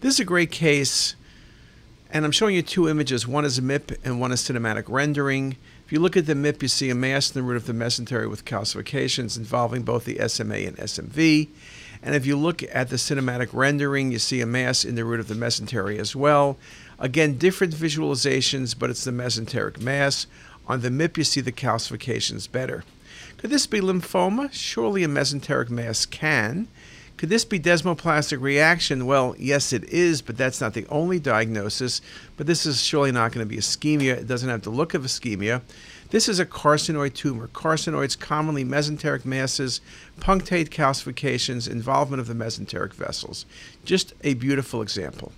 This is a great case, and I'm showing you two images. One is a MIP and one is cinematic rendering. If you look at the MIP, you see a mass in the root of the mesentery with calcifications involving both the SMA and SMV. And if you look at the cinematic rendering, you see a mass in the root of the mesentery as well. Again, different visualizations, but it's the mesenteric mass. On the MIP, you see the calcifications better. Could this be lymphoma? Surely a mesenteric mass can. Could this be desmoplastic reaction? Well, yes, it is, but that's not the only diagnosis. But this is surely not going to be ischemia. It doesn't have the look of ischemia. This is a carcinoid tumor. Carcinoids, commonly mesenteric masses, punctate calcifications, involvement of the mesenteric vessels. Just a beautiful example.